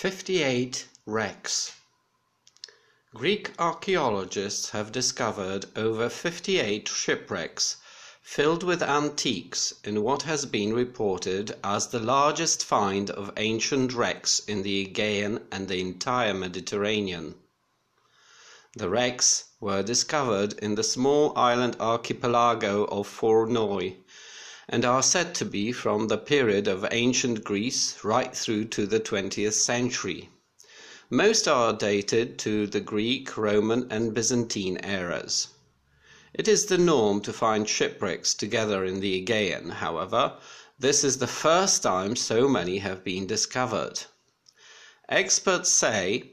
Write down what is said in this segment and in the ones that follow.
58 wrecks. Greek archaeologists have discovered over 58 shipwrecks filled with antiques in what has been reported as the largest find of ancient wrecks in the Aegean and the entire Mediterranean. The wrecks were discovered in the small island archipelago of Fournoi and are said to be from the period of ancient Greece right through to the twentieth century. Most are dated to the Greek, Roman, and Byzantine eras. It is the norm to find shipwrecks together in the Aegean, however, this is the first time so many have been discovered. Experts say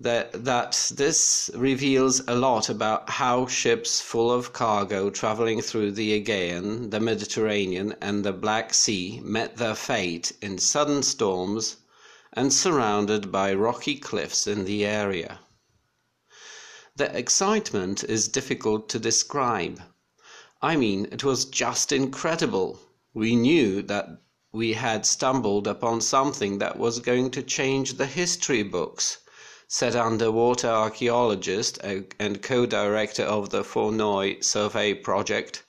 that, that this reveals a lot about how ships full of cargo traveling through the Aegean, the Mediterranean, and the Black Sea met their fate in sudden storms and surrounded by rocky cliffs in the area. The excitement is difficult to describe. I mean, it was just incredible. We knew that we had stumbled upon something that was going to change the history books said underwater archaeologist and co-director of the Fournoi survey project,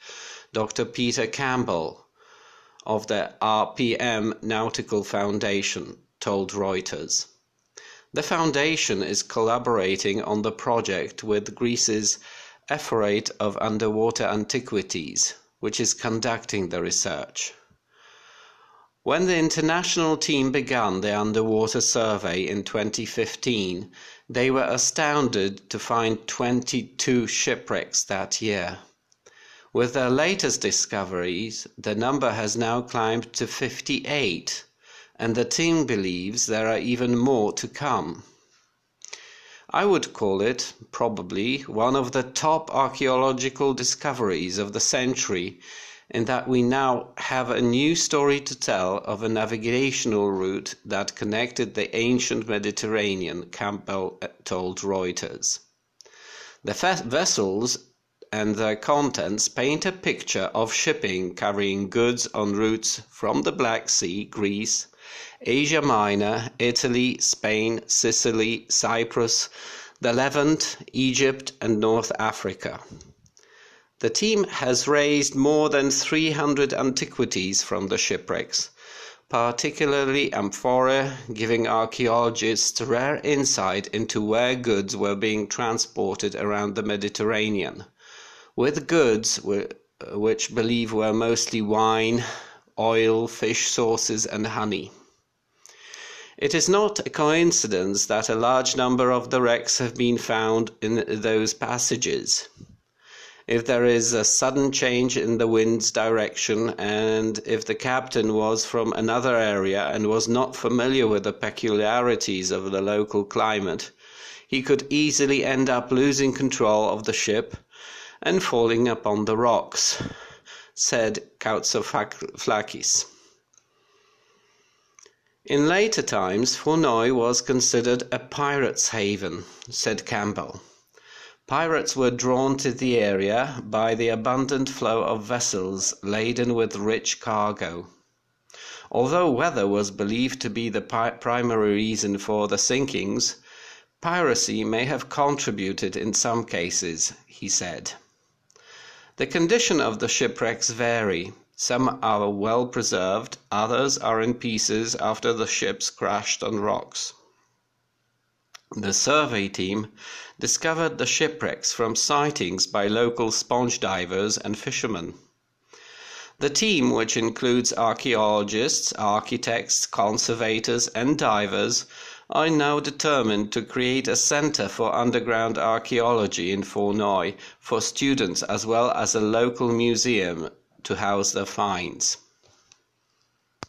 Dr. Peter Campbell of the RPM Nautical Foundation, told Reuters. The foundation is collaborating on the project with Greece's Ephorate of Underwater Antiquities, which is conducting the research. When the international team began the underwater survey in 2015, they were astounded to find 22 shipwrecks that year. With their latest discoveries, the number has now climbed to 58, and the team believes there are even more to come. I would call it, probably, one of the top archaeological discoveries of the century in that we now have a new story to tell of a navigational route that connected the ancient Mediterranean, Campbell told Reuters. The vessels and their contents paint a picture of shipping carrying goods on routes from the Black Sea, Greece, Asia Minor, Italy, Spain, Sicily, Cyprus, the Levant, Egypt, and North Africa. The team has raised more than 300 antiquities from the shipwrecks, particularly amphorae, giving archaeologists rare insight into where goods were being transported around the Mediterranean, with goods which believe were mostly wine, oil, fish sauces, and honey. It is not a coincidence that a large number of the wrecks have been found in those passages if there is a sudden change in the wind's direction and if the captain was from another area and was not familiar with the peculiarities of the local climate, he could easily end up losing control of the ship and falling upon the rocks, said Koutsouflakis. In later times, Fournoi was considered a pirate's haven, said Campbell. Pirates were drawn to the area by the abundant flow of vessels laden with rich cargo. Although weather was believed to be the primary reason for the sinkings, piracy may have contributed in some cases, he said. The condition of the shipwrecks vary. Some are well preserved, others are in pieces after the ships crashed on rocks. The survey team discovered the shipwrecks from sightings by local sponge divers and fishermen. The team, which includes archaeologists, architects, conservators, and divers, are now determined to create a center for underground archaeology in Fournoi for students as well as a local museum to house their finds.